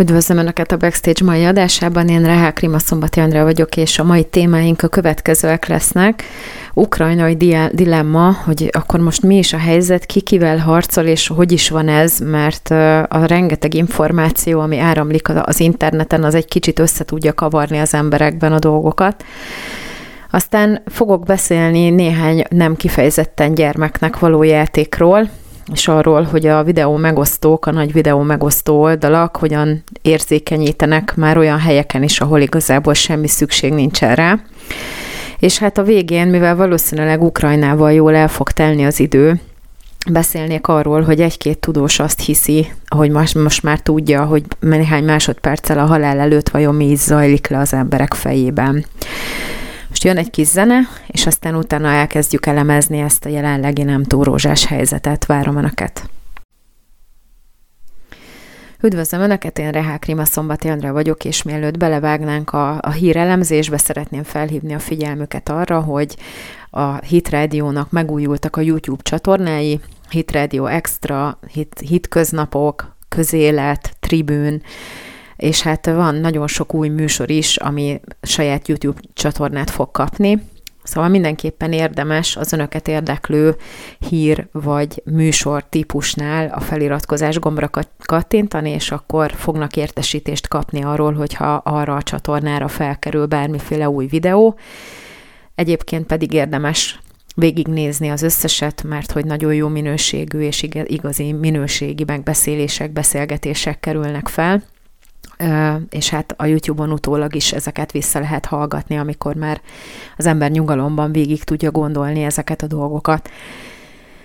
Üdvözlöm Önöket a Backstage mai adásában, én Rehák Rima Szombati Andrea vagyok, és a mai témáink a következőek lesznek. Ukrajnai dilemma, hogy akkor most mi is a helyzet, ki kivel harcol, és hogy is van ez, mert a rengeteg információ, ami áramlik az interneten, az egy kicsit össze tudja kavarni az emberekben a dolgokat. Aztán fogok beszélni néhány nem kifejezetten gyermeknek való játékról, és arról, hogy a videó megosztók, a nagy videó megosztó oldalak hogyan érzékenyítenek már olyan helyeken is, ahol igazából semmi szükség nincs rá. És hát a végén, mivel valószínűleg Ukrajnával jól el fog telni az idő, beszélnék arról, hogy egy-két tudós azt hiszi, hogy most, most már tudja, hogy néhány másodperccel a halál előtt vajon mi is zajlik le az emberek fejében. Most jön egy kis zene, és aztán utána elkezdjük elemezni ezt a jelenlegi nem túl rózsás helyzetet. Várom Önöket! Üdvözlöm Önöket, én Rehák Rima Szombati Andra vagyok, és mielőtt belevágnánk a, a hírelemzésbe, szeretném felhívni a figyelmüket arra, hogy a Hit Radio-nak megújultak a YouTube csatornái, Hit Radio Extra, Hit, Hit Köznapok, Közélet, Tribűn, és hát van nagyon sok új műsor is, ami saját YouTube csatornát fog kapni, Szóval mindenképpen érdemes az önöket érdeklő hír vagy műsor típusnál a feliratkozás gombra kattintani, és akkor fognak értesítést kapni arról, hogyha arra a csatornára felkerül bármiféle új videó. Egyébként pedig érdemes végignézni az összeset, mert hogy nagyon jó minőségű és igazi minőségi megbeszélések, beszélgetések kerülnek fel és hát a YouTube-on utólag is ezeket vissza lehet hallgatni, amikor már az ember nyugalomban végig tudja gondolni ezeket a dolgokat.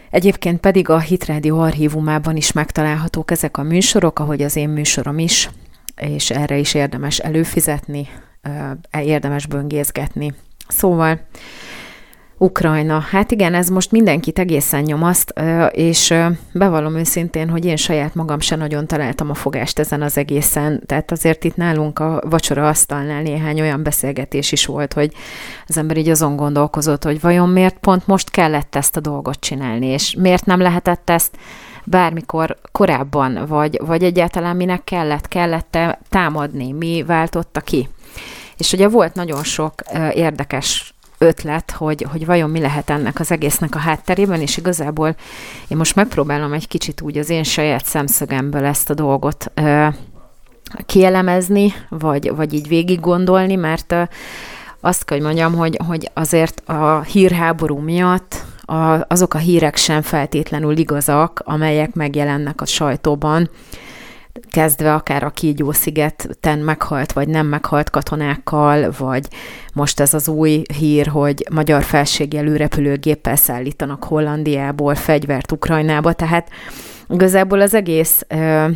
Egyébként pedig a Hitrádió archívumában is megtalálhatók ezek a műsorok, ahogy az én műsorom is, és erre is érdemes előfizetni, érdemes böngészgetni. Szóval Ukrajna. Hát igen, ez most mindenkit egészen nyomaszt, és bevallom őszintén, hogy én saját magam se nagyon találtam a fogást ezen az egészen. Tehát azért itt nálunk a vacsora asztalnál néhány olyan beszélgetés is volt, hogy az ember így azon gondolkozott, hogy vajon miért pont most kellett ezt a dolgot csinálni, és miért nem lehetett ezt bármikor korábban, vagy, vagy egyáltalán minek kellett, kellett támadni, mi váltotta ki. És ugye volt nagyon sok érdekes ötlet, hogy, hogy vajon mi lehet ennek az egésznek a hátterében, és igazából én most megpróbálom egy kicsit úgy az én saját szemszögemből ezt a dolgot ö, kielemezni, vagy, vagy így végig gondolni, mert ö, azt kell, hogy mondjam, hogy, hogy azért a hírháború miatt a, azok a hírek sem feltétlenül igazak, amelyek megjelennek a sajtóban, kezdve akár a Kígyó-szigeten meghalt vagy nem meghalt katonákkal, vagy most ez az új hír, hogy magyar felségjelű repülőgéppel szállítanak Hollandiából fegyvert Ukrajnába, tehát igazából az egész ö,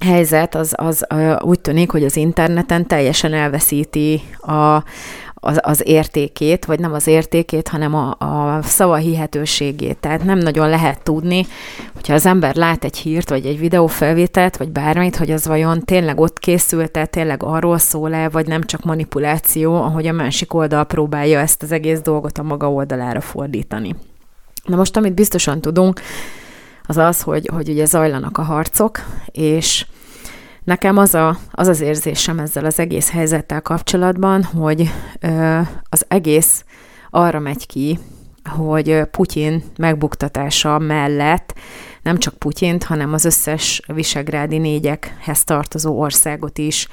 helyzet az, az ö, úgy tűnik, hogy az interneten teljesen elveszíti a, az, az értékét, vagy nem az értékét, hanem a, a szava hihetőségét. Tehát nem nagyon lehet tudni, hogyha az ember lát egy hírt, vagy egy videófelvételt, vagy bármit, hogy az vajon tényleg ott készült tehát tényleg arról szól-e, vagy nem csak manipuláció, ahogy a másik oldal próbálja ezt az egész dolgot a maga oldalára fordítani. Na most, amit biztosan tudunk, az az, hogy, hogy ugye zajlanak a harcok, és Nekem az, a, az az érzésem ezzel az egész helyzettel kapcsolatban, hogy ö, az egész arra megy ki, hogy Putyin megbuktatása mellett nem csak Putyint, hanem az összes visegrádi négyekhez tartozó országot is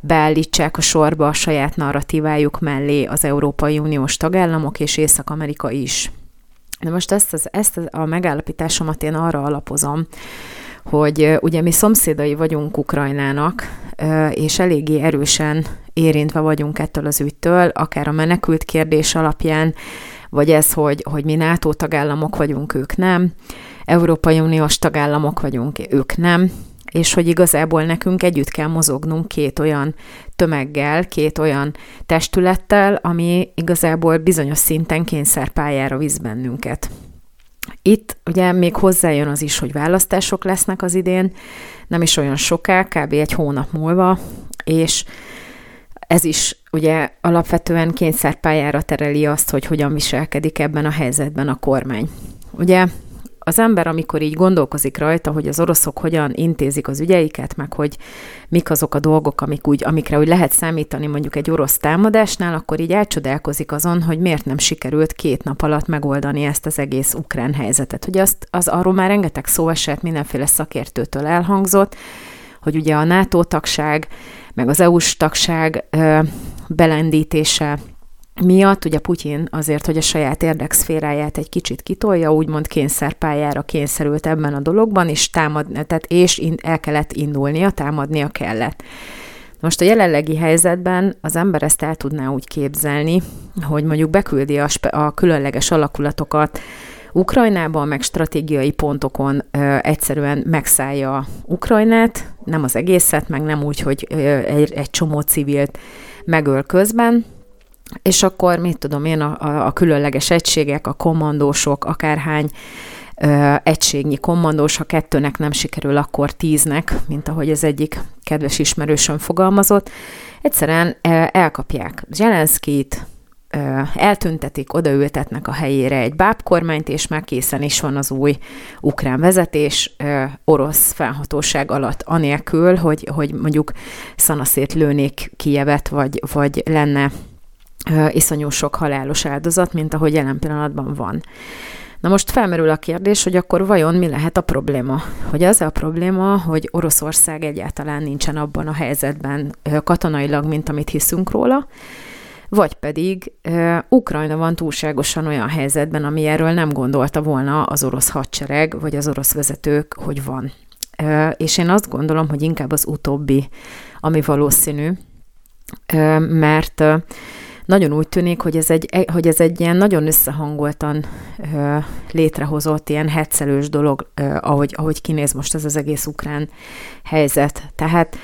beállítsák a sorba a saját narratívájuk mellé az Európai Uniós tagállamok és Észak-Amerika is. De most ezt, az, ezt a megállapításomat én arra alapozom, hogy ugye mi szomszédai vagyunk Ukrajnának, és eléggé erősen érintve vagyunk ettől az ügytől, akár a menekült kérdés alapján, vagy ez, hogy, hogy mi NATO tagállamok vagyunk, ők nem, Európai Uniós tagállamok vagyunk, ők nem, és hogy igazából nekünk együtt kell mozognunk két olyan tömeggel, két olyan testülettel, ami igazából bizonyos szinten kényszerpályára visz bennünket. Itt ugye még hozzájön az is, hogy választások lesznek az idén, nem is olyan soká, kb. egy hónap múlva, és ez is ugye alapvetően kényszerpályára tereli azt, hogy hogyan viselkedik ebben a helyzetben a kormány. Ugye az ember, amikor így gondolkozik rajta, hogy az oroszok hogyan intézik az ügyeiket, meg hogy mik azok a dolgok, amik úgy, amikre úgy lehet számítani mondjuk egy orosz támadásnál, akkor így elcsodálkozik azon, hogy miért nem sikerült két nap alatt megoldani ezt az egész ukrán helyzetet. Hogy azt, az arról már rengeteg szó esett, mindenféle szakértőtől elhangzott, hogy ugye a NATO tagság, meg az EU-s tagság ö, belendítése miatt ugye Putyin azért, hogy a saját érdekszféráját egy kicsit kitolja, úgymond kényszerpályára kényszerült ebben a dologban, és, támad, tehát és el kellett indulnia, támadnia kellett. Most a jelenlegi helyzetben az ember ezt el tudná úgy képzelni, hogy mondjuk beküldi a, a különleges alakulatokat Ukrajnában, meg stratégiai pontokon ö, egyszerűen megszállja Ukrajnát, nem az egészet, meg nem úgy, hogy ö, egy, egy csomó civilt megöl közben, és akkor, mit tudom én, a, a, a különleges egységek, a kommandósok, akárhány ö, egységnyi kommandós, ha kettőnek nem sikerül, akkor tíznek, mint ahogy az egyik kedves ismerősöm fogalmazott, egyszerűen ö, elkapják Zelenszkit, eltüntetik, odaültetnek a helyére egy bábkormányt, és már készen is van az új ukrán vezetés orosz felhatóság alatt, anélkül, hogy, hogy mondjuk szanaszét lőnék Kijevet, vagy, vagy lenne iszonyú sok halálos áldozat, mint ahogy jelen pillanatban van. Na most felmerül a kérdés, hogy akkor vajon mi lehet a probléma? Hogy az a probléma, hogy Oroszország egyáltalán nincsen abban a helyzetben katonailag, mint amit hiszünk róla, vagy pedig Ukrajna van túlságosan olyan helyzetben, ami erről nem gondolta volna az orosz hadsereg, vagy az orosz vezetők, hogy van. És én azt gondolom, hogy inkább az utóbbi, ami valószínű, mert nagyon úgy tűnik, hogy ez egy, e, hogy ez egy ilyen nagyon összehangoltan ö, létrehozott, ilyen hetszelős dolog, ö, ahogy, ahogy kinéz most ez az egész ukrán helyzet. Tehát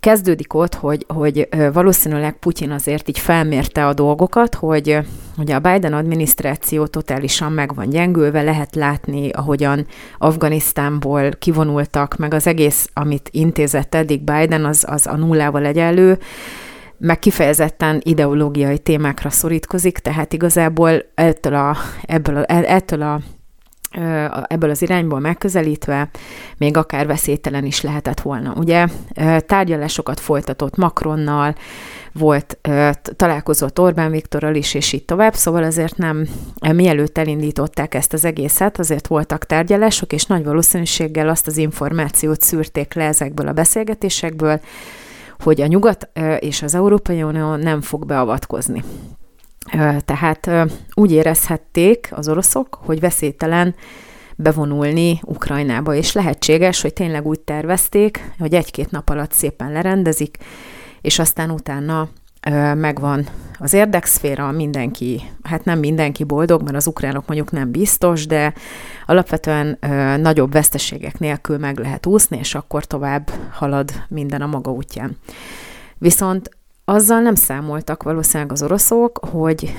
kezdődik ott, hogy, hogy valószínűleg Putyin azért így felmérte a dolgokat, hogy, hogy a Biden adminisztráció totálisan meg van gyengülve, lehet látni, ahogyan Afganisztánból kivonultak, meg az egész, amit intézett eddig Biden, az, az a nullával egyenlő, meg kifejezetten ideológiai témákra szorítkozik, tehát igazából ettől a, ebből a, ettől a ebből az irányból megközelítve még akár veszélytelen is lehetett volna. Ugye tárgyalásokat folytatott Macronnal, volt, találkozott Orbán Viktorral is, és így tovább, szóval azért nem, mielőtt elindították ezt az egészet, azért voltak tárgyalások, és nagy valószínűséggel azt az információt szűrték le ezekből a beszélgetésekből, hogy a Nyugat és az Európai Unió nem fog beavatkozni. Tehát úgy érezhették az oroszok, hogy veszélytelen bevonulni Ukrajnába, és lehetséges, hogy tényleg úgy tervezték, hogy egy-két nap alatt szépen lerendezik, és aztán utána megvan az érdekszféra, mindenki, hát nem mindenki boldog, mert az ukránok mondjuk nem biztos, de alapvetően nagyobb veszteségek nélkül meg lehet úszni, és akkor tovább halad minden a maga útján. Viszont azzal nem számoltak valószínűleg az oroszok, hogy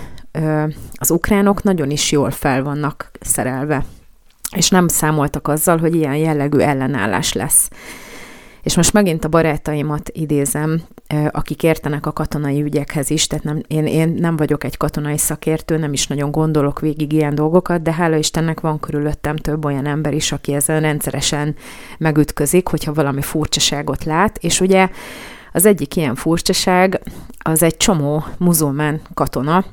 az ukránok nagyon is jól fel vannak szerelve, és nem számoltak azzal, hogy ilyen jellegű ellenállás lesz. És most megint a barátaimat idézem, akik értenek a katonai ügyekhez is, tehát nem, én, én nem vagyok egy katonai szakértő, nem is nagyon gondolok végig ilyen dolgokat, de hála Istennek van körülöttem több olyan ember is, aki ezzel rendszeresen megütközik, hogyha valami furcsaságot lát, és ugye az egyik ilyen furcsaság az egy csomó muzulmán katona,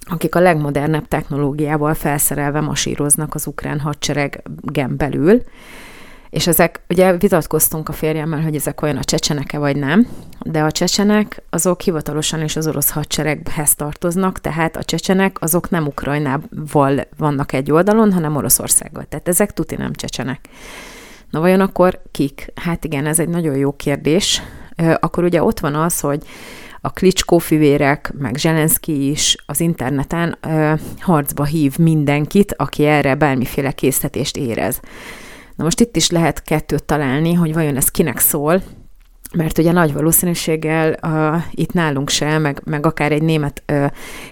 akik a legmodernebb technológiával felszerelve masíroznak az ukrán hadseregen belül, és ezek, ugye vitatkoztunk a férjemmel, hogy ezek olyan a csecseneke vagy nem, de a csecsenek azok hivatalosan is az orosz hadsereghez tartoznak, tehát a csecsenek azok nem Ukrajnával vannak egy oldalon, hanem Oroszországgal. Tehát ezek tuti nem csecsenek. Na vajon akkor kik? Hát igen, ez egy nagyon jó kérdés. Akkor ugye ott van az, hogy a Klitschko fivérek, meg Zelenszky is az interneten harcba hív mindenkit, aki erre bármiféle késztetést érez. Na most itt is lehet kettőt találni, hogy vajon ez kinek szól, mert ugye nagy valószínűséggel uh, itt nálunk se, meg, meg akár egy német uh,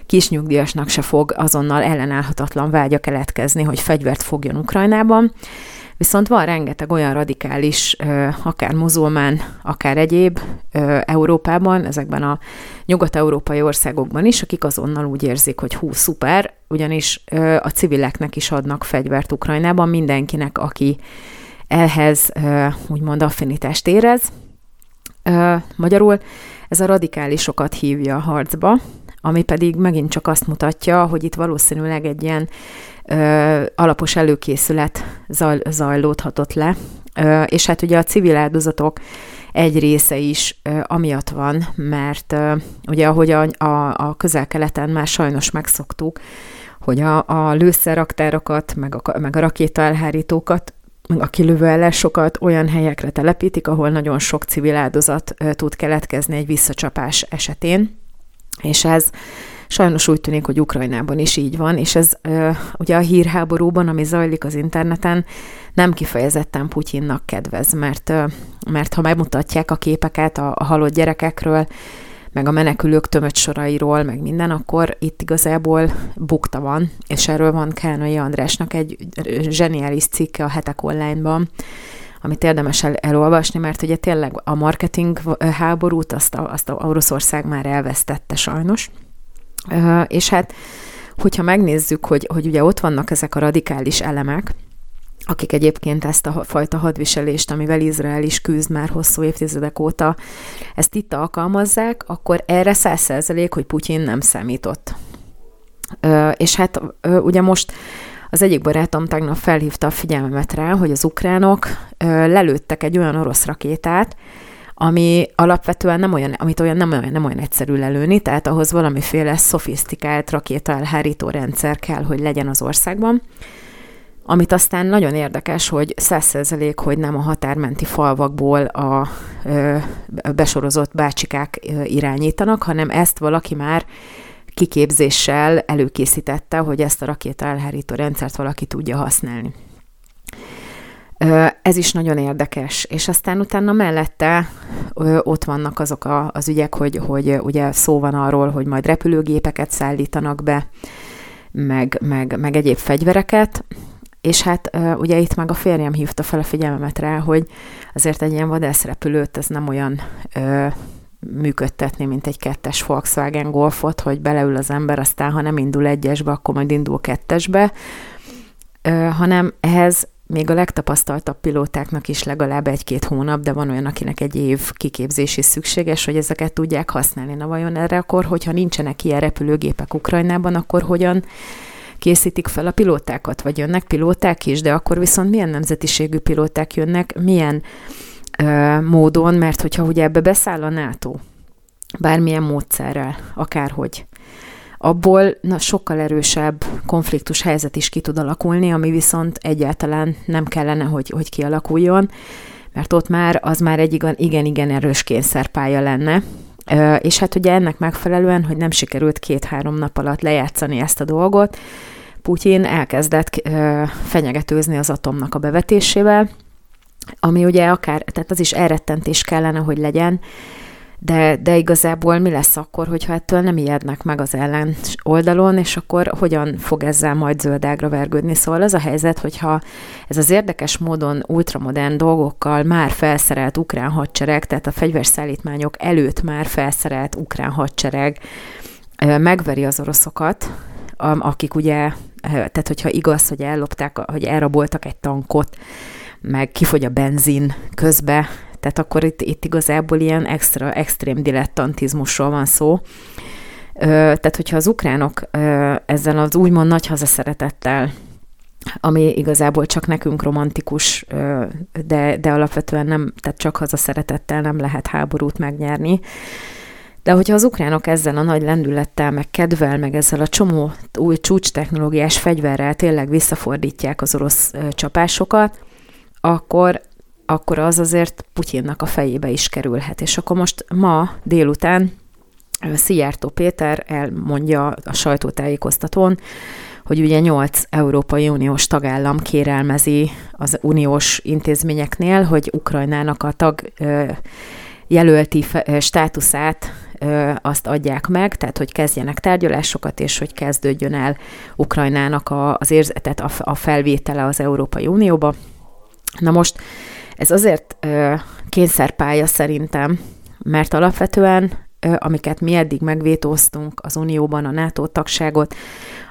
kisnyugdíjasnak se fog azonnal ellenállhatatlan vágya keletkezni, hogy fegyvert fogjon Ukrajnában. Viszont van rengeteg olyan radikális, akár muzulmán, akár egyéb Európában, ezekben a nyugat-európai országokban is, akik azonnal úgy érzik, hogy hú, szuper, ugyanis a civileknek is adnak fegyvert Ukrajnában, mindenkinek, aki ehhez úgymond affinitást érez. Magyarul ez a radikálisokat hívja a harcba, ami pedig megint csak azt mutatja, hogy itt valószínűleg egy ilyen ö, alapos előkészület zaj, zajlódhatott le, ö, és hát ugye a civil áldozatok egy része is ö, amiatt van, mert ö, ugye ahogy a, a, a közel-keleten már sajnos megszoktuk, hogy a, a lőszerraktárokat, meg a, meg a rakétaelhárítókat meg a kilövőállásokat olyan helyekre telepítik, ahol nagyon sok civil áldozat tud keletkezni egy visszacsapás esetén. És ez sajnos úgy tűnik, hogy Ukrajnában is így van, és ez ugye a hírháborúban, ami zajlik az interneten, nem kifejezetten Putyinnak kedvez, mert, mert ha megmutatják a képeket a, a halott gyerekekről, meg a menekülők tömött sorairól, meg minden, akkor itt igazából bukta van, és erről van Kánai Andrásnak egy zseniális cikke a Hetek Online-ban, amit érdemes el, elolvasni, mert ugye tényleg a marketing háborút azt a, azt a Oroszország már elvesztette sajnos. És hát, hogyha megnézzük, hogy, hogy ugye ott vannak ezek a radikális elemek, akik egyébként ezt a fajta hadviselést, amivel Izrael is küzd már hosszú évtizedek óta, ezt itt alkalmazzák, akkor erre száz hogy Putyin nem számított. És hát ugye most az egyik barátom tegnap felhívta a figyelmemet rá, hogy az ukránok lelőttek egy olyan orosz rakétát, ami alapvetően nem olyan, amit olyan nem olyan, nem olyan egyszerű lelőni, tehát ahhoz valamiféle szofisztikált rakéta elhárító rendszer kell, hogy legyen az országban. Amit aztán nagyon érdekes, hogy százszerzelék, hogy nem a határmenti falvakból a ö, besorozott bácsikák irányítanak, hanem ezt valaki már kiképzéssel előkészítette, hogy ezt a rakéta elhárító rendszert valaki tudja használni. Ez is nagyon érdekes, és aztán utána mellette ott vannak azok a, az ügyek, hogy, hogy ugye szó van arról, hogy majd repülőgépeket szállítanak be, meg, meg, meg egyéb fegyvereket, és hát ugye itt meg a férjem hívta fel a figyelmemet rá, hogy azért egy ilyen vadászrepülőt ez nem olyan működtetni, mint egy kettes Volkswagen Golfot, hogy beleül az ember, aztán ha nem indul egyesbe, akkor majd indul kettesbe, hanem ehhez még a legtapasztaltabb pilótáknak is legalább egy-két hónap, de van olyan, akinek egy év kiképzés is szükséges, hogy ezeket tudják használni. Na vajon erre akkor, hogyha nincsenek ilyen repülőgépek Ukrajnában, akkor hogyan készítik fel a pilótákat, vagy jönnek pilóták is, de akkor viszont milyen nemzetiségű pilóták jönnek, milyen módon, mert hogyha ugye ebbe beszáll a NATO, bármilyen módszerrel, akárhogy, abból na, sokkal erősebb konfliktus helyzet is ki tud alakulni, ami viszont egyáltalán nem kellene, hogy, hogy kialakuljon, mert ott már az már egy igen-igen erős kényszerpálya lenne, és hát ugye ennek megfelelően, hogy nem sikerült két-három nap alatt lejátszani ezt a dolgot, Putyin elkezdett fenyegetőzni az atomnak a bevetésével, ami ugye akár, tehát az is elrettentés kellene, hogy legyen, de, de igazából mi lesz akkor, hogyha ettől nem ijednek meg az ellen oldalon, és akkor hogyan fog ezzel majd zöldágra vergődni? Szóval az a helyzet, hogyha ez az érdekes módon ultramodern dolgokkal már felszerelt ukrán hadsereg, tehát a fegyverszállítmányok előtt már felszerelt ukrán hadsereg megveri az oroszokat, akik ugye, tehát hogyha igaz, hogy ellopták, hogy elraboltak egy tankot, meg kifogy a benzin közbe, tehát akkor itt, itt igazából ilyen extra, extrém dilettantizmusról van szó. Tehát, hogyha az ukránok ezzel az úgymond nagy hazaszeretettel, ami igazából csak nekünk romantikus, de, de alapvetően nem, tehát csak hazaszeretettel nem lehet háborút megnyerni, de hogyha az ukránok ezzel a nagy lendülettel, meg kedvel, meg ezzel a csomó új csúcs technológiás fegyverrel tényleg visszafordítják az orosz csapásokat, akkor akkor az azért Putyinnak a fejébe is kerülhet. És akkor most ma délután Szijjártó Péter elmondja a sajtótájékoztatón, hogy ugye nyolc Európai Uniós tagállam kérelmezi az uniós intézményeknél, hogy Ukrajnának a tag jelölti státuszát azt adják meg, tehát hogy kezdjenek tárgyalásokat, és hogy kezdődjön el Ukrajnának az érzetet, a felvétele az Európai Unióba Na most ez azért ö, kényszerpálya szerintem, mert alapvetően, ö, amiket mi eddig megvétóztunk az Unióban, a NATO tagságot,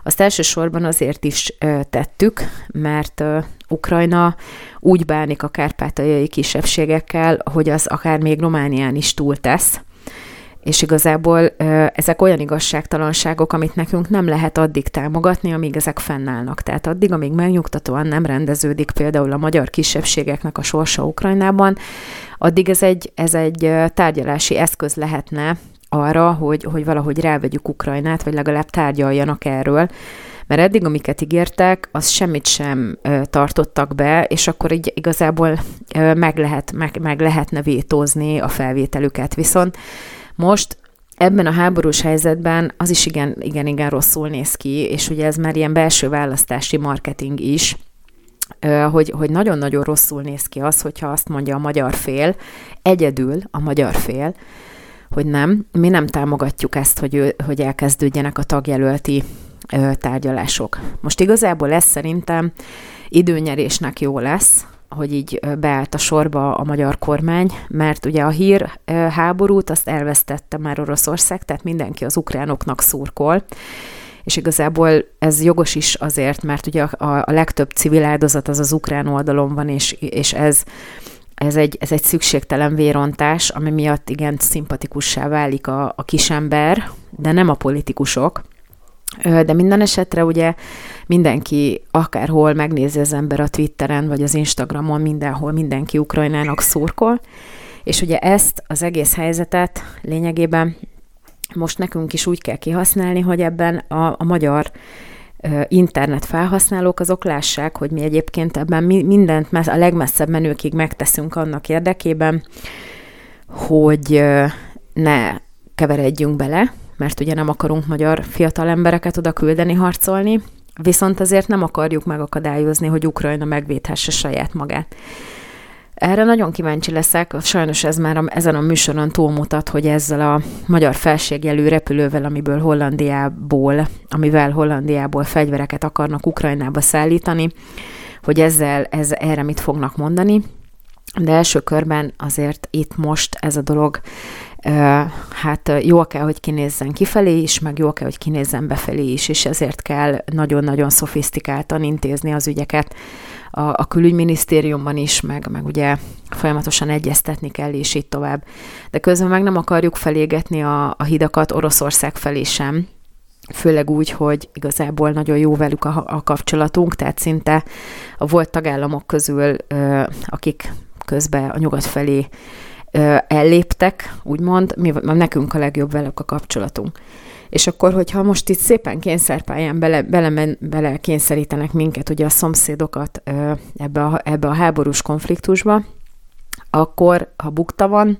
azt elsősorban azért is ö, tettük, mert ö, Ukrajna úgy bánik a kárpátaljai kisebbségekkel, hogy az akár még Románián is túl tesz, és igazából ezek olyan igazságtalanságok, amit nekünk nem lehet addig támogatni, amíg ezek fennállnak. Tehát addig, amíg megnyugtatóan nem rendeződik például a magyar kisebbségeknek a sorsa Ukrajnában, addig ez egy, ez egy tárgyalási eszköz lehetne arra, hogy, hogy valahogy rávegyük Ukrajnát, vagy legalább tárgyaljanak erről, mert eddig, amiket ígértek, az semmit sem ö, tartottak be, és akkor így igazából ö, meg, lehet, meg, meg lehetne vétózni a felvételüket. Viszont most ebben a háborús helyzetben az is igen, igen, igen rosszul néz ki, és ugye ez már ilyen belső választási marketing is, hogy, hogy nagyon-nagyon rosszul néz ki az, hogyha azt mondja a magyar fél, egyedül a magyar fél, hogy nem, mi nem támogatjuk ezt, hogy, hogy elkezdődjenek a tagjelölti tárgyalások. Most igazából ez szerintem időnyerésnek jó lesz, hogy így beállt a sorba a magyar kormány, mert ugye a hír háborút azt elvesztette már Oroszország, tehát mindenki az ukránoknak szurkol, és igazából ez jogos is azért, mert ugye a, a legtöbb civil áldozat az az ukrán oldalon van, és, és ez, ez, egy, ez egy szükségtelen vérontás, ami miatt igen szimpatikussá válik a, a kisember, de nem a politikusok, de minden esetre ugye mindenki akárhol megnézi az ember a Twitteren, vagy az Instagramon, mindenhol mindenki Ukrajnának szurkol, és ugye ezt az egész helyzetet lényegében most nekünk is úgy kell kihasználni, hogy ebben a, a magyar internet felhasználók azok lássák, hogy mi egyébként ebben mindent a legmesszebb menőkig megteszünk annak érdekében, hogy ne keveredjünk bele, mert ugye nem akarunk magyar fiatal embereket oda küldeni harcolni, viszont azért nem akarjuk megakadályozni, hogy Ukrajna megvédhesse saját magát. Erre nagyon kíváncsi leszek, sajnos ez már ezen a műsoron túlmutat, hogy ezzel a magyar felségjelű repülővel, amiből Hollandiából, amivel Hollandiából fegyvereket akarnak Ukrajnába szállítani, hogy ezzel ez, erre mit fognak mondani. De első körben azért itt most ez a dolog hát jól kell, hogy kinézzen kifelé is, meg jól kell, hogy kinézzen befelé is, és ezért kell nagyon-nagyon szofisztikáltan intézni az ügyeket a, a külügyminisztériumban is, meg, meg ugye folyamatosan egyeztetni kell, és így tovább. De közben meg nem akarjuk felégetni a, a hidakat Oroszország felé sem, főleg úgy, hogy igazából nagyon jó velük a, a kapcsolatunk, tehát szinte a volt tagállamok közül, akik közben a nyugat felé elléptek, úgymond, mi, nekünk a legjobb velük a kapcsolatunk. És akkor, hogyha most itt szépen kényszerpályán bele, bele, bele kényszerítenek minket, ugye a szomszédokat ebbe a, ebbe a háborús konfliktusba, akkor, ha bukta van,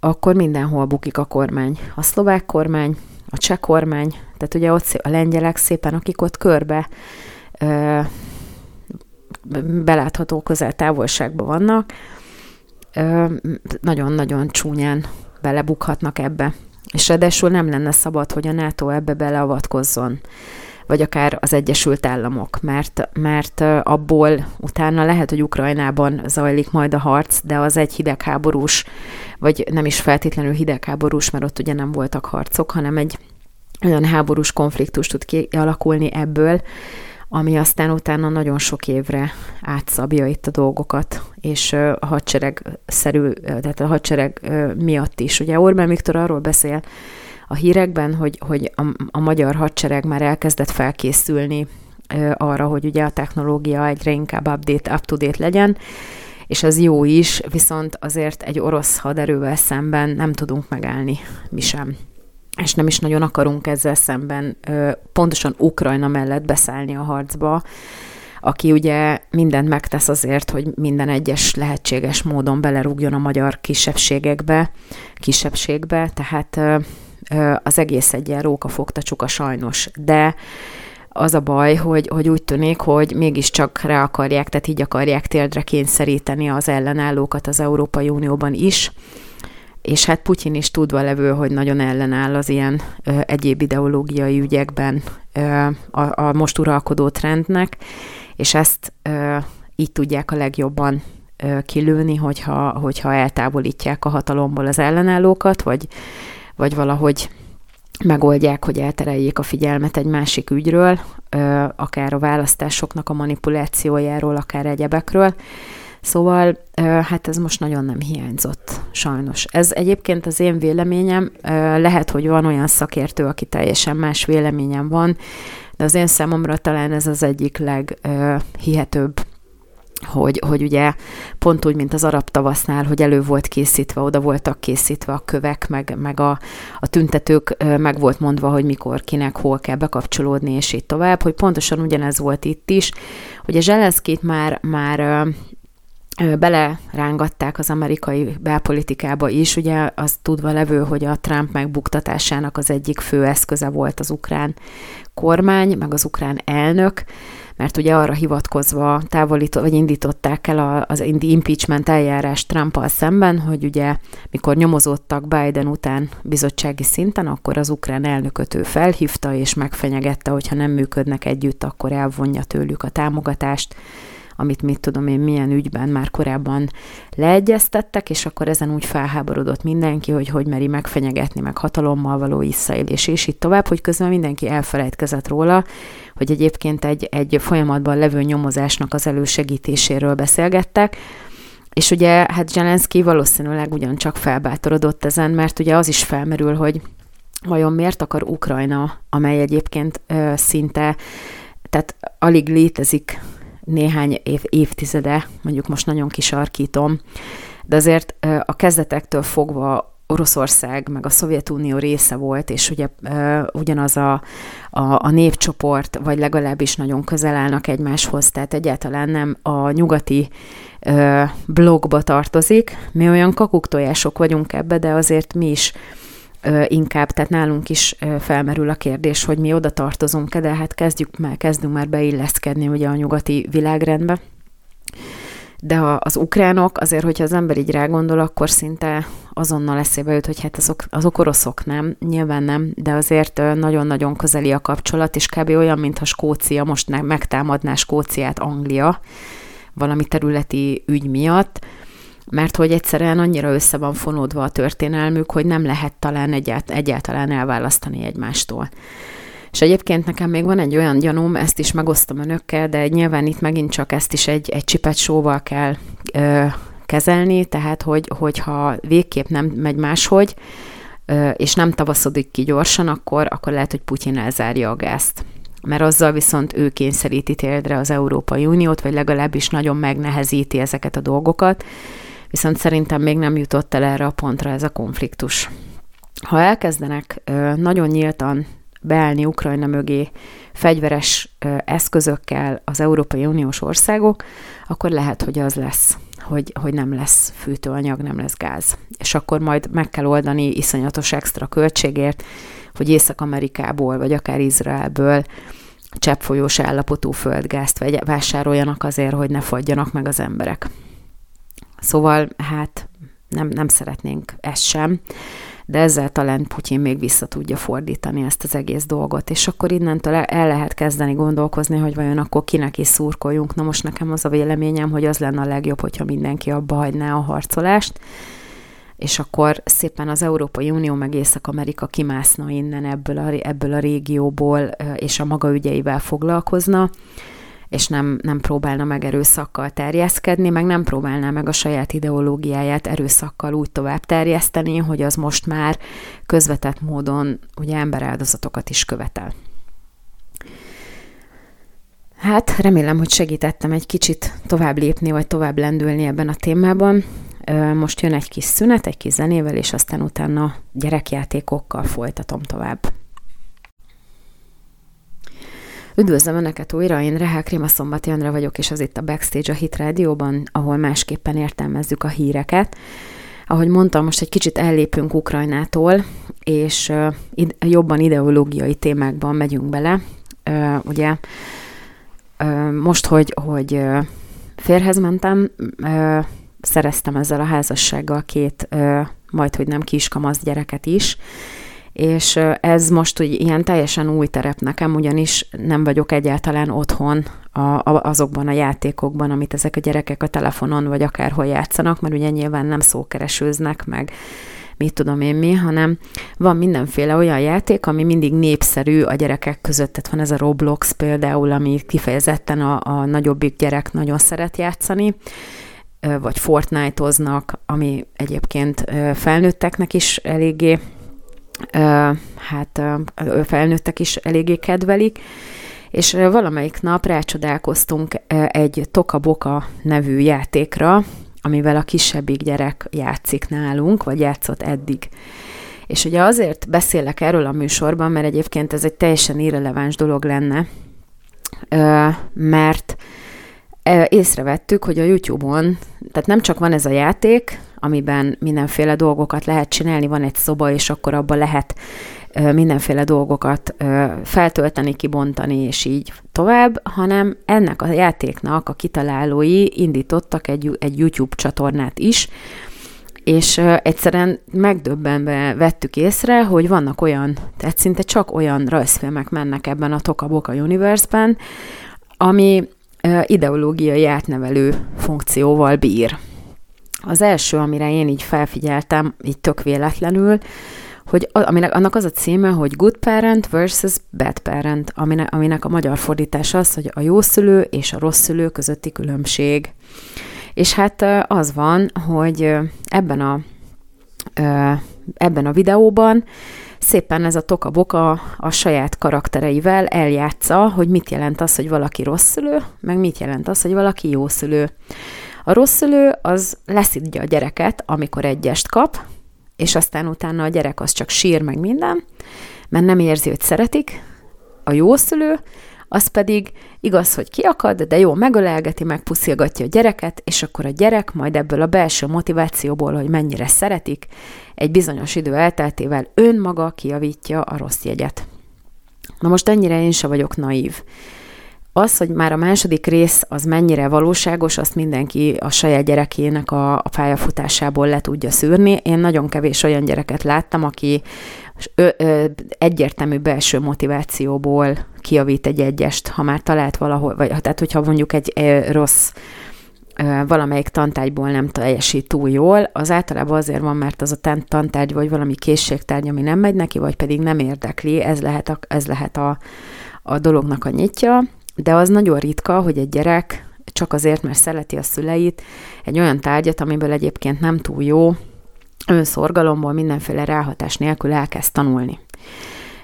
akkor mindenhol bukik a kormány. A szlovák kormány, a cseh kormány, tehát ugye ott a lengyelek szépen, akik ott körbe ö, belátható közel távolságban vannak, nagyon-nagyon csúnyán belebukhatnak ebbe. És ráadásul nem lenne szabad, hogy a NATO ebbe beleavatkozzon vagy akár az Egyesült Államok, mert, mert abból utána lehet, hogy Ukrajnában zajlik majd a harc, de az egy hidegháborús, vagy nem is feltétlenül hidegháborús, mert ott ugye nem voltak harcok, hanem egy olyan háborús konfliktus tud kialakulni ebből, ami aztán utána nagyon sok évre átszabja itt a dolgokat, és a hadsereg szerű, tehát a hadsereg miatt is. Ugye Orbán Viktor arról beszél a hírekben, hogy, hogy a, a magyar hadsereg már elkezdett felkészülni arra, hogy ugye a technológia egyre inkább update, up-to-date legyen, és ez jó is, viszont azért egy orosz haderővel szemben nem tudunk megállni mi sem és nem is nagyon akarunk ezzel szemben pontosan Ukrajna mellett beszállni a harcba, aki ugye mindent megtesz azért, hogy minden egyes lehetséges módon belerúgjon a magyar kisebbségekbe, kisebbségbe, tehát az egész egy ilyen róka csuka sajnos. De az a baj, hogy, hogy úgy tűnik, hogy mégiscsak rá akarják, tehát így akarják téldre kényszeríteni az ellenállókat az Európai Unióban is, és hát Putyin is tudva levő, hogy nagyon ellenáll az ilyen ö, egyéb ideológiai ügyekben ö, a, a most uralkodó trendnek, és ezt ö, így tudják a legjobban kilőni, hogyha, hogyha eltávolítják a hatalomból az ellenállókat, vagy, vagy valahogy megoldják, hogy eltereljék a figyelmet egy másik ügyről, akár a választásoknak a manipulációjáról, akár egyebekről. Szóval hát ez most nagyon nem hiányzott, sajnos. Ez egyébként az én véleményem, lehet, hogy van olyan szakértő, aki teljesen más véleményem van, de az én számomra talán ez az egyik leghihetőbb hogy, hogy ugye pont úgy, mint az arab tavasznál, hogy elő volt készítve, oda voltak készítve a kövek, meg, meg a, a tüntetők, meg volt mondva, hogy mikor, kinek, hol kell bekapcsolódni, és így tovább, hogy pontosan ugyanez volt itt is, hogy a Zelenszkit már, már belerángatták az amerikai belpolitikába is, ugye az tudva levő, hogy a Trump megbuktatásának az egyik fő eszköze volt az ukrán kormány, meg az ukrán elnök, mert ugye arra hivatkozva távolított, vagy indították el az impeachment eljárás Trumpal szemben, hogy ugye mikor nyomozottak Biden után bizottsági szinten, akkor az ukrán elnököt ő felhívta és megfenyegette, hogyha nem működnek együtt, akkor elvonja tőlük a támogatást amit mit tudom én milyen ügyben már korábban leegyeztettek, és akkor ezen úgy felháborodott mindenki, hogy hogy meri megfenyegetni, meg hatalommal való visszaélés, és így tovább, hogy közben mindenki elfelejtkezett róla, hogy egyébként egy, egy folyamatban levő nyomozásnak az elősegítéséről beszélgettek, és ugye hát Zelenszky valószínűleg ugyancsak felbátorodott ezen, mert ugye az is felmerül, hogy vajon miért akar Ukrajna, amely egyébként ö, szinte, tehát alig létezik néhány év, évtizede, mondjuk most nagyon kisarkítom, de azért a kezdetektől fogva Oroszország meg a Szovjetunió része volt, és ugye ugyanaz a, a, a népcsoport, vagy legalábbis nagyon közel állnak egymáshoz, tehát egyáltalán nem a nyugati blogba tartozik. Mi olyan kakuktojások vagyunk ebbe, de azért mi is inkább, tehát nálunk is felmerül a kérdés, hogy mi oda tartozunk-e, de hát kezdjük már, kezdünk már beilleszkedni ugye a nyugati világrendbe. De a, az ukránok, azért, hogyha az ember így rágondol, akkor szinte azonnal eszébe jut, hogy hát azok, azok oroszok nem, nyilván nem, de azért nagyon-nagyon közeli a kapcsolat, és kb. olyan, mintha Skócia most megtámadná Skóciát Anglia valami területi ügy miatt, mert hogy egyszerűen annyira össze van fonódva a történelmük, hogy nem lehet talán egyált, egyáltalán elválasztani egymástól. És egyébként nekem még van egy olyan gyanúm, ezt is megosztom önökkel, de nyilván itt megint csak ezt is egy, egy csipet sóval kell ö, kezelni, tehát hogy, hogyha végképp nem megy máshogy, ö, és nem tavaszodik ki gyorsan, akkor, akkor lehet, hogy Putyin elzárja a gázt. Mert azzal viszont ő kényszeríti térdre az Európai Uniót, vagy legalábbis nagyon megnehezíti ezeket a dolgokat, viszont szerintem még nem jutott el erre a pontra ez a konfliktus. Ha elkezdenek nagyon nyíltan beállni Ukrajna mögé fegyveres eszközökkel az Európai Uniós országok, akkor lehet, hogy az lesz, hogy, hogy nem lesz fűtőanyag, nem lesz gáz. És akkor majd meg kell oldani iszonyatos extra költségért, hogy Észak-Amerikából, vagy akár Izraelből cseppfolyós állapotú földgázt vásároljanak azért, hogy ne fagyjanak meg az emberek. Szóval hát nem, nem szeretnénk ezt sem, de ezzel talán Putyin még vissza tudja fordítani ezt az egész dolgot, és akkor innentől el lehet kezdeni gondolkozni, hogy vajon akkor kinek is szurkoljunk. Na most nekem az a véleményem, hogy az lenne a legjobb, hogyha mindenki abba hagyná a harcolást, és akkor szépen az Európai Unió meg Észak-Amerika kimászna innen ebből a, ebből a régióból, és a maga ügyeivel foglalkozna, és nem, nem próbálna meg erőszakkal terjeszkedni, meg nem próbálná meg a saját ideológiáját erőszakkal úgy tovább terjeszteni, hogy az most már közvetett módon ugye emberáldozatokat is követel. Hát remélem, hogy segítettem egy kicsit tovább lépni, vagy tovább lendülni ebben a témában. Most jön egy kis szünet, egy kis zenével, és aztán utána gyerekjátékokkal folytatom tovább. Üdvözlöm Önöket újra, én Rehel Krima Szombati Andra vagyok, és az itt a Backstage a Hit Rádióban, ahol másképpen értelmezzük a híreket. Ahogy mondtam, most egy kicsit ellépünk Ukrajnától, és jobban ideológiai témákban megyünk bele. Ugye most, hogy, hogy férhez mentem, szereztem ezzel a házassággal két, majd hogy nem kiskamasz gyereket is, és ez most úgy ilyen teljesen új terep nekem, ugyanis nem vagyok egyáltalán otthon a, a, azokban a játékokban, amit ezek a gyerekek a telefonon vagy akárhol játszanak, mert ugye nyilván nem szókeresőznek, meg mit tudom én mi, hanem van mindenféle olyan játék, ami mindig népszerű a gyerekek között. Tehát van ez a Roblox például, ami kifejezetten a, a nagyobbik gyerek nagyon szeret játszani, vagy Fortnite-oznak, ami egyébként felnőtteknek is eléggé, hát felnőttek is eléggé kedvelik, és valamelyik nap rácsodálkoztunk egy Toka Boka nevű játékra, amivel a kisebbik gyerek játszik nálunk, vagy játszott eddig. És ugye azért beszélek erről a műsorban, mert egyébként ez egy teljesen irreleváns dolog lenne, mert észrevettük, hogy a YouTube-on, tehát nem csak van ez a játék, amiben mindenféle dolgokat lehet csinálni, van egy szoba, és akkor abban lehet mindenféle dolgokat feltölteni, kibontani, és így tovább, hanem ennek a játéknak a kitalálói indítottak egy, egy YouTube csatornát is, és egyszerűen megdöbbenve vettük észre, hogy vannak olyan, tehát szinte csak olyan rajzfilmek mennek ebben a Toka Boka Universe-ben, ami ideológiai átnevelő funkcióval bír. Az első, amire én így felfigyeltem, így tök véletlenül, hogy aminek, annak az a címe, hogy Good Parent versus Bad Parent, aminek, aminek a magyar fordítása az, hogy a jó szülő és a rossz szülő közötti különbség. És hát az van, hogy ebben a, ebben a videóban szépen ez a Toka Boka a saját karaktereivel eljátsza, hogy mit jelent az, hogy valaki rossz szülő, meg mit jelent az, hogy valaki jó szülő. A rossz szülő az leszidja a gyereket, amikor egyest kap, és aztán utána a gyerek az csak sír meg minden, mert nem érzi, hogy szeretik. A jó szülő, az pedig igaz, hogy kiakad, de jó, megölelgeti, megpuszilgatja a gyereket, és akkor a gyerek majd ebből a belső motivációból, hogy mennyire szeretik, egy bizonyos idő elteltével önmaga kiavítja a rossz jegyet. Na most ennyire én se vagyok naív. Az, hogy már a második rész az mennyire valóságos, azt mindenki a saját gyerekének a, a pályafutásából le tudja szűrni. Én nagyon kevés olyan gyereket láttam, aki ö, ö, egyértelmű belső motivációból kiavít egy egyest, ha már talált valahol, vagy tehát hogyha mondjuk egy ö, rossz valamelyik tantárgyból nem teljesít túl jól, az általában azért van, mert az a tantárgy vagy valami készségtárgy, ami nem megy neki, vagy pedig nem érdekli, ez lehet a, ez lehet a, a dolognak a nyitja, de az nagyon ritka, hogy egy gyerek csak azért, mert szereti a szüleit, egy olyan tárgyat, amiből egyébként nem túl jó, önszorgalomból mindenféle ráhatás nélkül elkezd tanulni.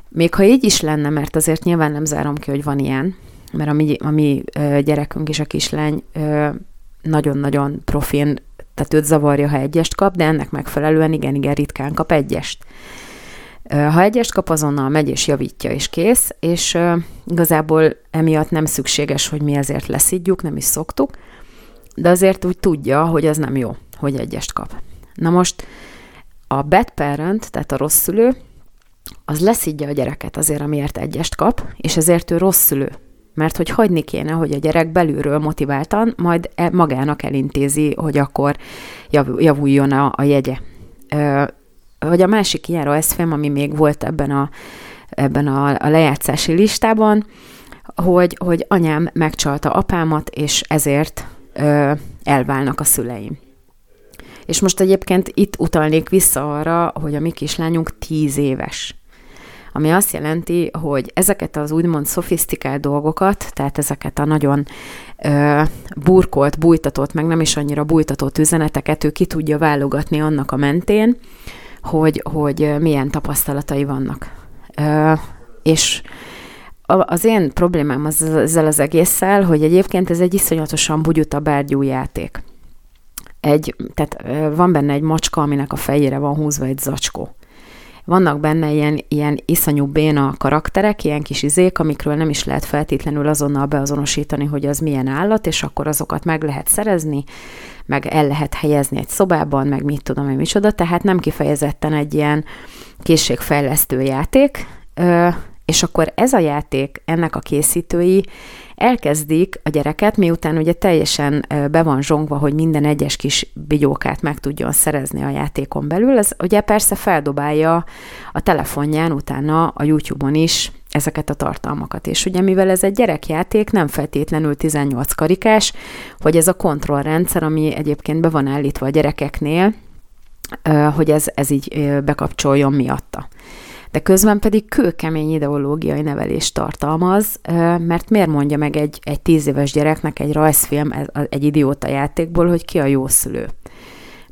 Még ha így is lenne, mert azért nyilván nem zárom ki, hogy van ilyen, mert a mi, a mi gyerekünk is, a kislány nagyon-nagyon profin, tehát őt zavarja, ha egyest kap, de ennek megfelelően igen-igen ritkán kap egyest. Ha egyest kap, azonnal megy és javítja, és kész, és igazából emiatt nem szükséges, hogy mi ezért leszidjuk, nem is szoktuk, de azért úgy tudja, hogy ez nem jó, hogy egyest kap. Na most a bad parent, tehát a rossz szülő, az leszidja a gyereket azért, amiért egyest kap, és ezért ő rossz szülő. Mert hogy hagyni kéne, hogy a gyerek belülről motiváltan, majd e, magának elintézi, hogy akkor javuljon a, a jegye vagy a másik ilyen rajzfilm, ami még volt ebben a, ebben a, a lejátszási listában, hogy, hogy anyám megcsalta apámat, és ezért ö, elválnak a szüleim. És most egyébként itt utalnék vissza arra, hogy a mi kislányunk tíz éves. Ami azt jelenti, hogy ezeket az úgymond szofisztikált dolgokat, tehát ezeket a nagyon ö, burkolt, bújtatott, meg nem is annyira bújtatott üzeneteket ő ki tudja válogatni annak a mentén, hogy, hogy milyen tapasztalatai vannak. És az én problémám az, ezzel az egésszel, hogy egyébként ez egy iszonyatosan bugyuta bárgyú játék. Egy, tehát van benne egy macska, aminek a fejére van húzva egy zacskó. Vannak benne ilyen, ilyen iszonyú béna karakterek, ilyen kis izék, amikről nem is lehet feltétlenül azonnal beazonosítani, hogy az milyen állat, és akkor azokat meg lehet szerezni, meg el lehet helyezni egy szobában, meg mit tudom én micsoda, tehát nem kifejezetten egy ilyen készségfejlesztő játék, És akkor ez a játék, ennek a készítői elkezdik a gyereket, miután ugye teljesen be van zsongva, hogy minden egyes kis bigyókát meg tudjon szerezni a játékon belül, ez ugye persze feldobálja a telefonján, utána a YouTube-on is ezeket a tartalmakat. És ugye mivel ez egy gyerekjáték, nem feltétlenül 18 karikás, hogy ez a kontrollrendszer, ami egyébként be van állítva a gyerekeknél, hogy ez, ez így bekapcsoljon miatta de közben pedig kőkemény ideológiai nevelést tartalmaz, mert miért mondja meg egy, egy tíz éves gyereknek egy rajzfilm egy idióta játékból, hogy ki a jó szülő?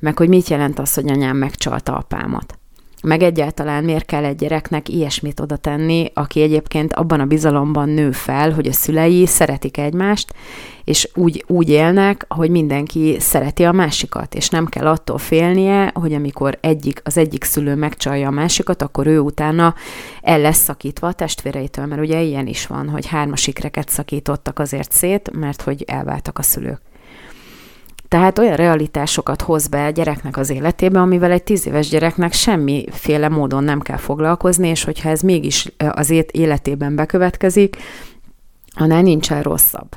Meg hogy mit jelent az, hogy anyám megcsalta apámat? Meg egyáltalán miért kell egy gyereknek ilyesmit oda tenni, aki egyébként abban a bizalomban nő fel, hogy a szülei szeretik egymást, és úgy, úgy élnek, hogy mindenki szereti a másikat, és nem kell attól félnie, hogy amikor egyik, az egyik szülő megcsalja a másikat, akkor ő utána el lesz szakítva a testvéreitől, mert ugye ilyen is van, hogy hármas ikreket szakítottak azért szét, mert hogy elváltak a szülők. Tehát olyan realitásokat hoz be a gyereknek az életébe, amivel egy tíz éves gyereknek semmiféle módon nem kell foglalkozni, és hogyha ez mégis az életében bekövetkezik, annál nincsen rosszabb.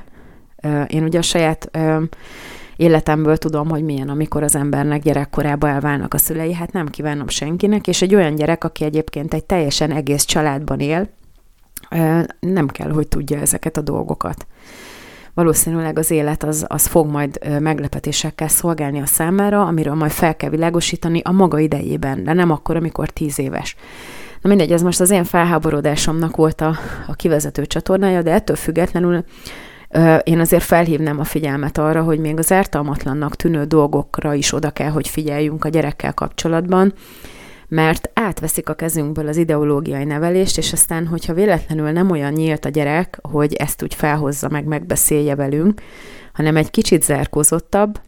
Én ugye a saját életemből tudom, hogy milyen, amikor az embernek gyerekkorában elválnak a szülei, hát nem kívánom senkinek, és egy olyan gyerek, aki egyébként egy teljesen egész családban él, nem kell, hogy tudja ezeket a dolgokat valószínűleg az élet az, az fog majd meglepetésekkel szolgálni a számára, amiről majd fel kell világosítani a maga idejében, de nem akkor, amikor tíz éves. Na mindegy, ez most az én felháborodásomnak volt a, a kivezető csatornája, de ettől függetlenül én azért felhívnám a figyelmet arra, hogy még az ártalmatlannak tűnő dolgokra is oda kell, hogy figyeljünk a gyerekkel kapcsolatban, mert átveszik a kezünkből az ideológiai nevelést, és aztán, hogyha véletlenül nem olyan nyílt a gyerek, hogy ezt úgy felhozza meg, megbeszélje velünk, hanem egy kicsit zárkózottabb,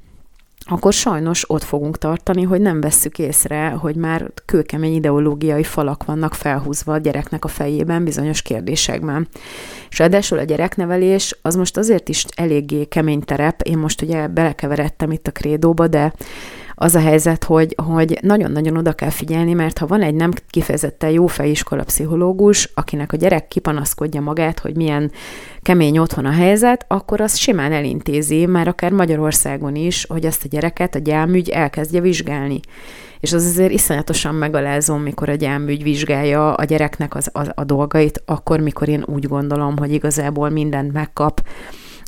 akkor sajnos ott fogunk tartani, hogy nem vesszük észre, hogy már kőkemény ideológiai falak vannak felhúzva a gyereknek a fejében bizonyos kérdésekben. És ráadásul a gyereknevelés az most azért is eléggé kemény terep, én most ugye belekeveredtem itt a krédóba, de az a helyzet, hogy, hogy nagyon-nagyon oda kell figyelni, mert ha van egy nem kifejezetten jó feiskola pszichológus, akinek a gyerek kipanaszkodja magát, hogy milyen kemény otthon a helyzet, akkor az simán elintézi, már akár Magyarországon is, hogy ezt a gyereket a gyámügy elkezdje vizsgálni. És az azért iszonyatosan megalázó, mikor a gyámügy vizsgálja a gyereknek az, a, a dolgait, akkor, mikor én úgy gondolom, hogy igazából mindent megkap,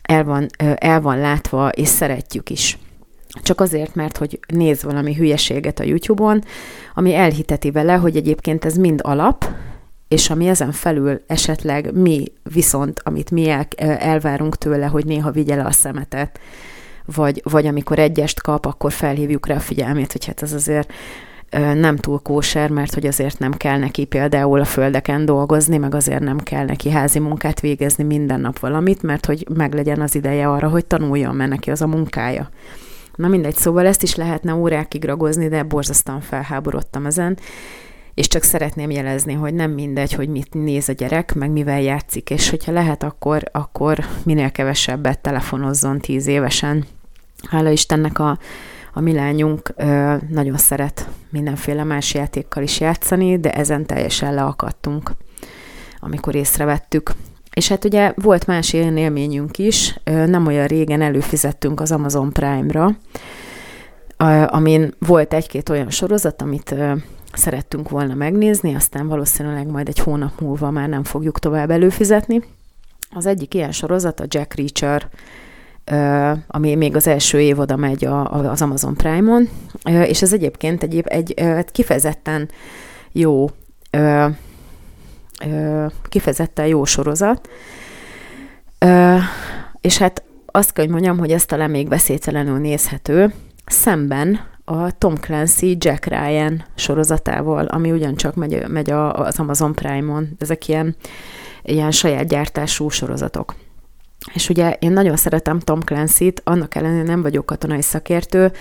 el van, el van látva, és szeretjük is csak azért, mert hogy néz valami hülyeséget a YouTube-on, ami elhiteti vele, hogy egyébként ez mind alap, és ami ezen felül esetleg mi viszont, amit mi el, elvárunk tőle, hogy néha vigye le a szemetet, vagy, vagy amikor egyest kap, akkor felhívjuk rá a figyelmét, hogy hát ez azért nem túl kóser, mert hogy azért nem kell neki például a földeken dolgozni, meg azért nem kell neki házi munkát végezni minden nap valamit, mert hogy meglegyen az ideje arra, hogy tanuljon, mert neki az a munkája. Na mindegy, szóval ezt is lehetne órákig ragozni, de borzasztóan felháborodtam ezen, és csak szeretném jelezni, hogy nem mindegy, hogy mit néz a gyerek, meg mivel játszik, és hogyha lehet, akkor, akkor minél kevesebbet telefonozzon tíz évesen. Hála Istennek a, a mi lányunk ö, nagyon szeret mindenféle más játékkal is játszani, de ezen teljesen leakadtunk, amikor észrevettük. És hát ugye volt más ilyen élményünk is, nem olyan régen előfizettünk az Amazon Prime-ra, amin volt egy-két olyan sorozat, amit szerettünk volna megnézni, aztán valószínűleg majd egy hónap múlva már nem fogjuk tovább előfizetni. Az egyik ilyen sorozat a Jack Reacher, ami még az első évoda megy az Amazon Prime-on, és ez egyébként egy, egy, egy kifejezetten jó kifejezetten jó sorozat, és hát azt kell, hogy mondjam, hogy ez talán még veszélytelenül nézhető, szemben a Tom Clancy Jack Ryan sorozatával, ami ugyancsak megy, megy az Amazon Prime-on. Ezek ilyen, ilyen saját gyártású sorozatok. És ugye én nagyon szeretem Tom Clancy-t, annak ellenére nem vagyok katonai szakértő,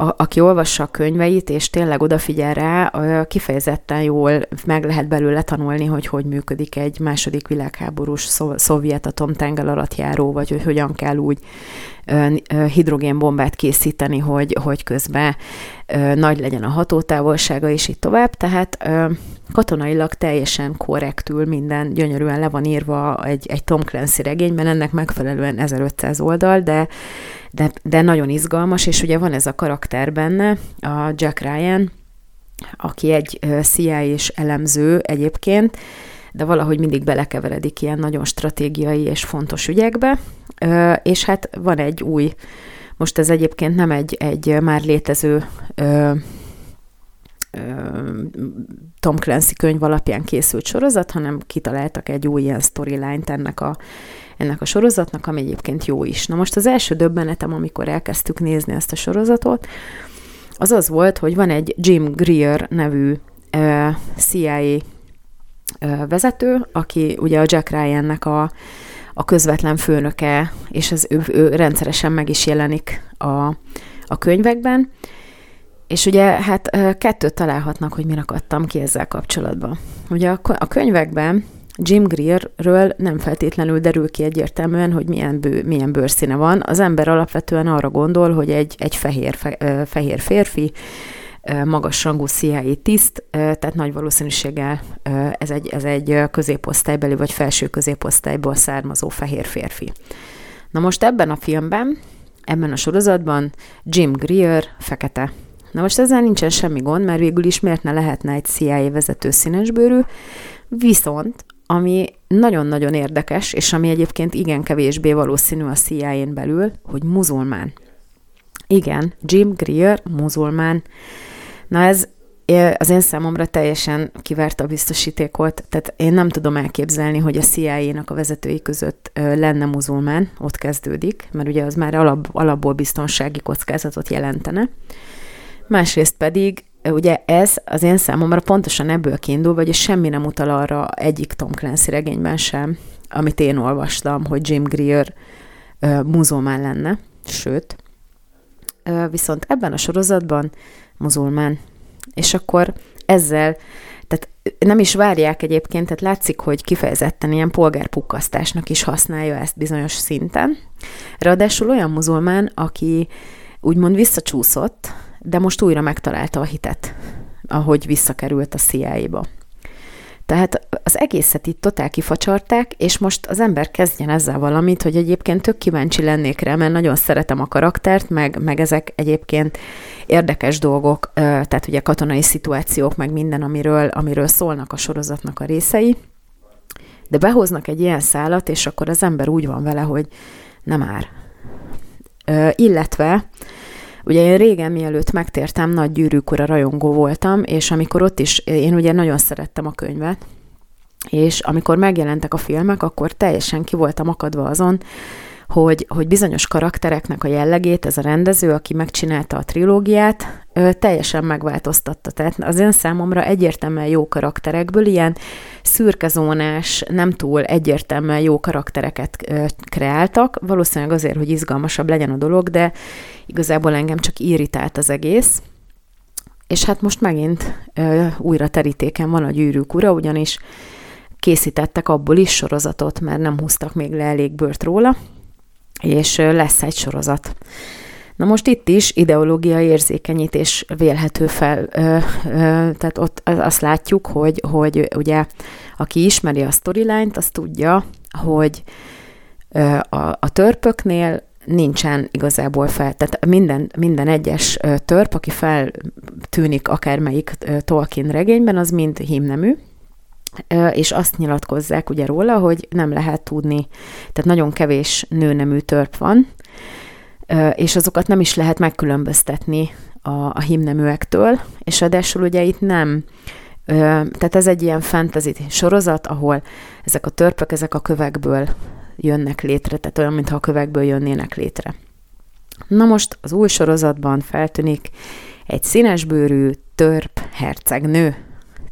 a, aki olvassa a könyveit, és tényleg odafigyel rá, kifejezetten jól meg lehet belőle tanulni, hogy hogy működik egy második világháborús szovjet atomtenger alatt járó, vagy hogy hogyan kell úgy hidrogénbombát készíteni, hogy, hogy közben nagy legyen a hatótávolsága, és így tovább. Tehát katonailag teljesen korrektül minden gyönyörűen le van írva egy, egy Tom Clancy regényben, ennek megfelelően 1500 oldal, de, de, de nagyon izgalmas, és ugye van ez a karakter benne, a Jack Ryan, aki egy CIA és elemző egyébként, de valahogy mindig belekeveredik ilyen nagyon stratégiai és fontos ügyekbe, és hát van egy új, most ez egyébként nem egy, egy már létező Tom Clancy könyv alapján készült sorozat, hanem kitaláltak egy új ilyen storyline-t ennek a, ennek a sorozatnak, ami egyébként jó is. Na most az első döbbenetem, amikor elkezdtük nézni ezt a sorozatot, az az volt, hogy van egy Jim Greer nevű uh, CIA uh, vezető, aki ugye a Jack Ryan-nek a, a közvetlen főnöke, és ez ő, ő rendszeresen meg is jelenik a, a könyvekben, és ugye hát kettőt találhatnak, hogy mi akadtam ki ezzel kapcsolatban. Ugye a könyvekben Jim Greerről nem feltétlenül derül ki egyértelműen, hogy milyen, bő, milyen bőrszíne van. Az ember alapvetően arra gondol, hogy egy, egy fehér, fe, fehér férfi, magas rangú CIA tiszt, tehát nagy valószínűséggel ez egy, ez egy középosztálybeli vagy felső középosztályból származó fehér férfi. Na most ebben a filmben, ebben a sorozatban Jim Greer fekete Na most ezzel nincsen semmi gond, mert végül is miért ne lehetne egy CIA vezető színesbőrű, viszont ami nagyon-nagyon érdekes, és ami egyébként igen kevésbé valószínű a CIA-n belül, hogy muzulmán. Igen, Jim Greer muzulmán. Na ez az én számomra teljesen kivert a biztosítékot, tehát én nem tudom elképzelni, hogy a CIA-nak a vezetői között lenne muzulmán, ott kezdődik, mert ugye az már alap, alapból biztonsági kockázatot jelentene másrészt pedig ugye ez az én számomra pontosan ebből kiindul, vagy semmi nem utal arra egyik Tom Clancy regényben sem, amit én olvastam, hogy Jim Greer uh, muzulmán lenne, sőt, viszont ebben a sorozatban muzulmán. És akkor ezzel, tehát nem is várják egyébként, tehát látszik, hogy kifejezetten ilyen polgárpukkasztásnak is használja ezt bizonyos szinten. Ráadásul olyan muzulmán, aki úgymond visszacsúszott, de most újra megtalálta a hitet, ahogy visszakerült a CIA-ba. Tehát az egészet itt totál kifacsarták, és most az ember kezdjen ezzel valamit, hogy egyébként tök kíváncsi lennék rá, mert nagyon szeretem a karaktert, meg, meg ezek egyébként érdekes dolgok, tehát ugye katonai szituációk, meg minden, amiről, amiről szólnak a sorozatnak a részei, de behoznak egy ilyen szálat, és akkor az ember úgy van vele, hogy nem ár. Illetve Ugye én régen, mielőtt megtértem, nagy gyűrűkora rajongó voltam, és amikor ott is, én ugye nagyon szerettem a könyvet, és amikor megjelentek a filmek, akkor teljesen ki voltam akadva azon, hogy, hogy bizonyos karaktereknek a jellegét ez a rendező, aki megcsinálta a trilógiát, teljesen megváltoztatta. Tehát az én számomra egyértelműen jó karakterekből ilyen szürkezónás, nem túl egyértelműen jó karaktereket kreáltak, valószínűleg azért, hogy izgalmasabb legyen a dolog, de igazából engem csak irritált az egész. És hát most megint ö, újra terítéken van a gyűrűk ura, ugyanis készítettek abból is sorozatot, mert nem húztak még le elég bőrt róla, és lesz egy sorozat. Na most itt is ideológiai érzékenyítés vélhető fel, tehát ott azt látjuk, hogy, hogy ugye aki ismeri a storyline-t, az tudja, hogy a, a törpöknél nincsen igazából fel, tehát minden, minden egyes törp, aki feltűnik akármelyik Tolkien regényben, az mind hímnemű, és azt nyilatkozzák ugye róla, hogy nem lehet tudni, tehát nagyon kevés nőnemű törp van, és azokat nem is lehet megkülönböztetni a, a himneműektől, és adásul ugye itt nem, tehát ez egy ilyen fantasy sorozat, ahol ezek a törpök, ezek a kövekből jönnek létre, tehát olyan, mintha a kövekből jönnének létre. Na most az új sorozatban feltűnik egy színesbőrű törp hercegnő,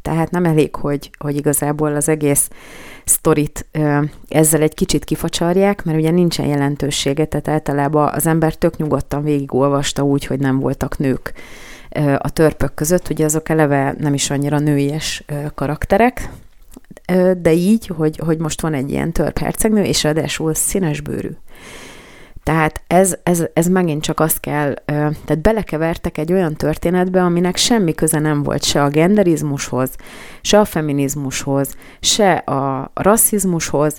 tehát nem elég, hogy, hogy igazából az egész sztorit ezzel egy kicsit kifacsarják, mert ugye nincsen jelentősége, tehát általában az ember tök nyugodtan végigolvasta úgy, hogy nem voltak nők a törpök között, ugye azok eleve nem is annyira nőies karakterek, de így, hogy, hogy most van egy ilyen törphercegnő, és ráadásul színes bőrű. Tehát ez, ez, ez megint csak azt kell, tehát belekevertek egy olyan történetbe, aminek semmi köze nem volt se a genderizmushoz, se a feminizmushoz, se a rasszizmushoz,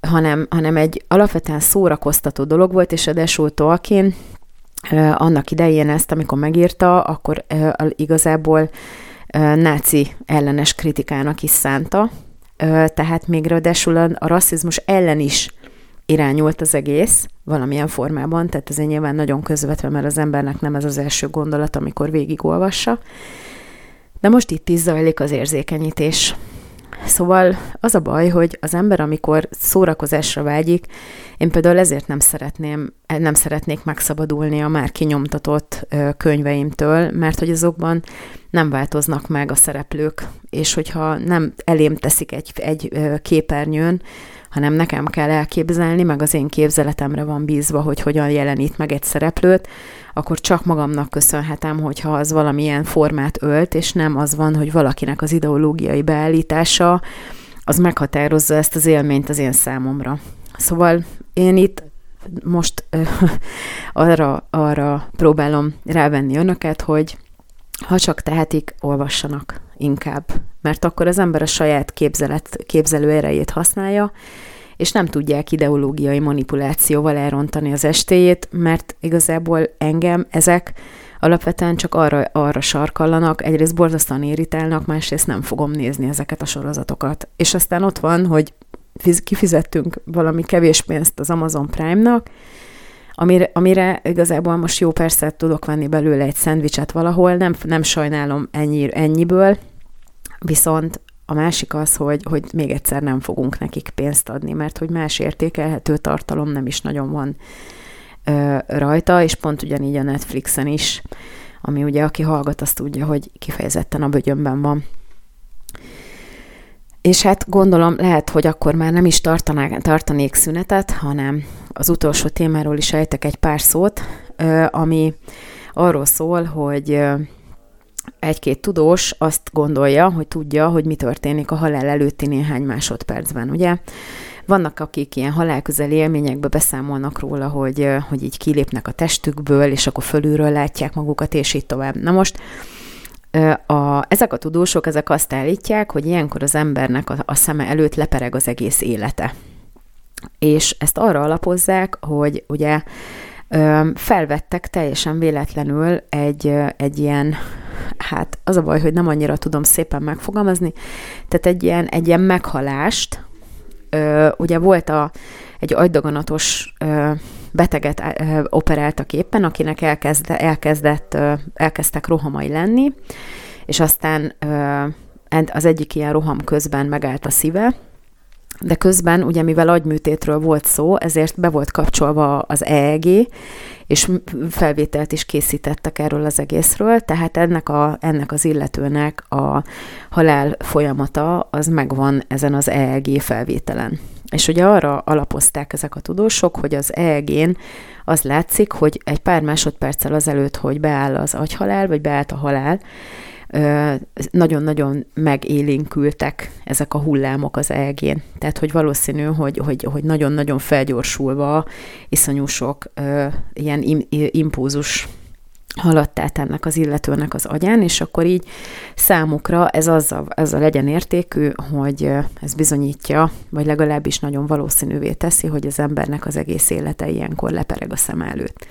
hanem, hanem egy alapvetően szórakoztató dolog volt, és Edesó Tolkien annak idején ezt, amikor megírta, akkor igazából náci ellenes kritikának is szánta, tehát még ráadásul a, a rasszizmus ellen is irányult az egész valamilyen formában, tehát ez nyilván nagyon közvetve, mert az embernek nem ez az első gondolat, amikor végigolvassa. De most itt is zajlik az érzékenyítés. Szóval az a baj, hogy az ember, amikor szórakozásra vágyik, én például ezért nem szeretném, nem szeretnék megszabadulni a már kinyomtatott könyveimtől, mert hogy azokban nem változnak meg a szereplők, és hogyha nem elém teszik egy, egy képernyőn, hanem nekem kell elképzelni, meg az én képzeletemre van bízva, hogy hogyan jelenít meg egy szereplőt, akkor csak magamnak köszönhetem, hogyha az valamilyen formát ölt, és nem az van, hogy valakinek az ideológiai beállítása az meghatározza ezt az élményt az én számomra. Szóval én itt most ö, arra, arra próbálom rávenni önöket, hogy ha csak tehetik, olvassanak inkább. Mert akkor az ember a saját képzelet, képzelő erejét használja, és nem tudják ideológiai manipulációval elrontani az estéjét, mert igazából engem ezek alapvetően csak arra, arra sarkallanak, egyrészt borzasztóan irritálnak, másrészt nem fogom nézni ezeket a sorozatokat. És aztán ott van, hogy kifizettünk valami kevés pénzt az Amazon Prime-nak, amire, amire igazából most jó persze tudok venni belőle egy szendvicset valahol, nem, nem sajnálom ennyi, ennyiből, viszont a másik az, hogy, hogy még egyszer nem fogunk nekik pénzt adni, mert hogy más értékelhető tartalom nem is nagyon van ö, rajta, és pont ugyanígy a Netflixen is, ami ugye aki hallgat, azt tudja, hogy kifejezetten a bögyönben van. És hát gondolom, lehet, hogy akkor már nem is tartanák, tartanék szünetet, hanem az utolsó témáról is ejtek egy pár szót, ami arról szól, hogy egy-két tudós azt gondolja, hogy tudja, hogy mi történik a halál előtti néhány másodpercben, ugye? Vannak, akik ilyen halálközeli élményekbe beszámolnak róla, hogy, hogy így kilépnek a testükből, és akkor fölülről látják magukat, és így tovább. Na most a, ezek a tudósok, ezek azt állítják, hogy ilyenkor az embernek a, a szeme előtt lepereg az egész élete. És ezt arra alapozzák, hogy ugye felvettek teljesen véletlenül egy, egy ilyen, hát az a baj, hogy nem annyira tudom szépen megfogalmazni, tehát egy ilyen, egy ilyen meghalást, ugye volt a, egy agydaganatos beteget operáltak éppen, akinek elkezde, elkezdett, elkezdtek rohamai lenni, és aztán az egyik ilyen roham közben megállt a szíve, de közben, ugye mivel agyműtétről volt szó, ezért be volt kapcsolva az EEG, és felvételt is készítettek erről az egészről, tehát ennek, a, ennek az illetőnek a halál folyamata az megvan ezen az EEG felvételen. És ugye arra alapozták ezek a tudósok, hogy az EEG-n az látszik, hogy egy pár másodperccel azelőtt, hogy beáll az agyhalál, vagy beállt a halál, nagyon-nagyon megélénkültek ezek a hullámok az elgén. Tehát, hogy valószínű, hogy, hogy, hogy nagyon-nagyon felgyorsulva iszonyú sok ilyen impulzus haladt át ennek az illetőnek az agyán, és akkor így számukra ez azzal, azzal legyen értékű, hogy ez bizonyítja, vagy legalábbis nagyon valószínűvé teszi, hogy az embernek az egész élete ilyenkor lepereg a szem előtt.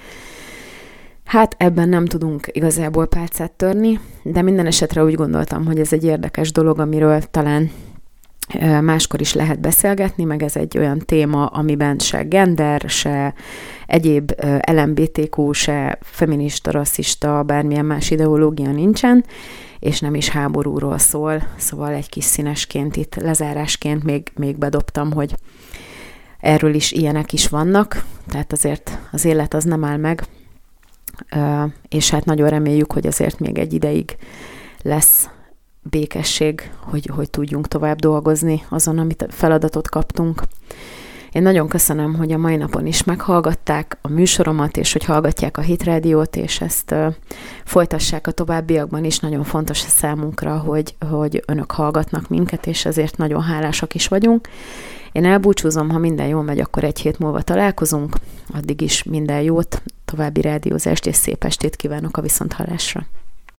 Hát ebben nem tudunk igazából pálcát törni, de minden esetre úgy gondoltam, hogy ez egy érdekes dolog, amiről talán máskor is lehet beszélgetni, meg ez egy olyan téma, amiben se gender, se egyéb LMBTQ, se feminista, rasszista, bármilyen más ideológia nincsen, és nem is háborúról szól, szóval egy kis színesként itt lezárásként még, még bedobtam, hogy erről is ilyenek is vannak, tehát azért az élet az nem áll meg, és hát nagyon reméljük, hogy azért még egy ideig lesz békesség, hogy, hogy tudjunk tovább dolgozni azon, amit feladatot kaptunk. Én nagyon köszönöm, hogy a mai napon is meghallgatták a műsoromat, és hogy hallgatják a Hitrádiót, és ezt uh, folytassák a továbbiakban is. Nagyon fontos a számunkra, hogy, hogy önök hallgatnak minket, és ezért nagyon hálásak is vagyunk. Én elbúcsúzom, ha minden jól megy, akkor egy hét múlva találkozunk. Addig is minden jót, további rádiózást és szép estét kívánok a viszonthallásra.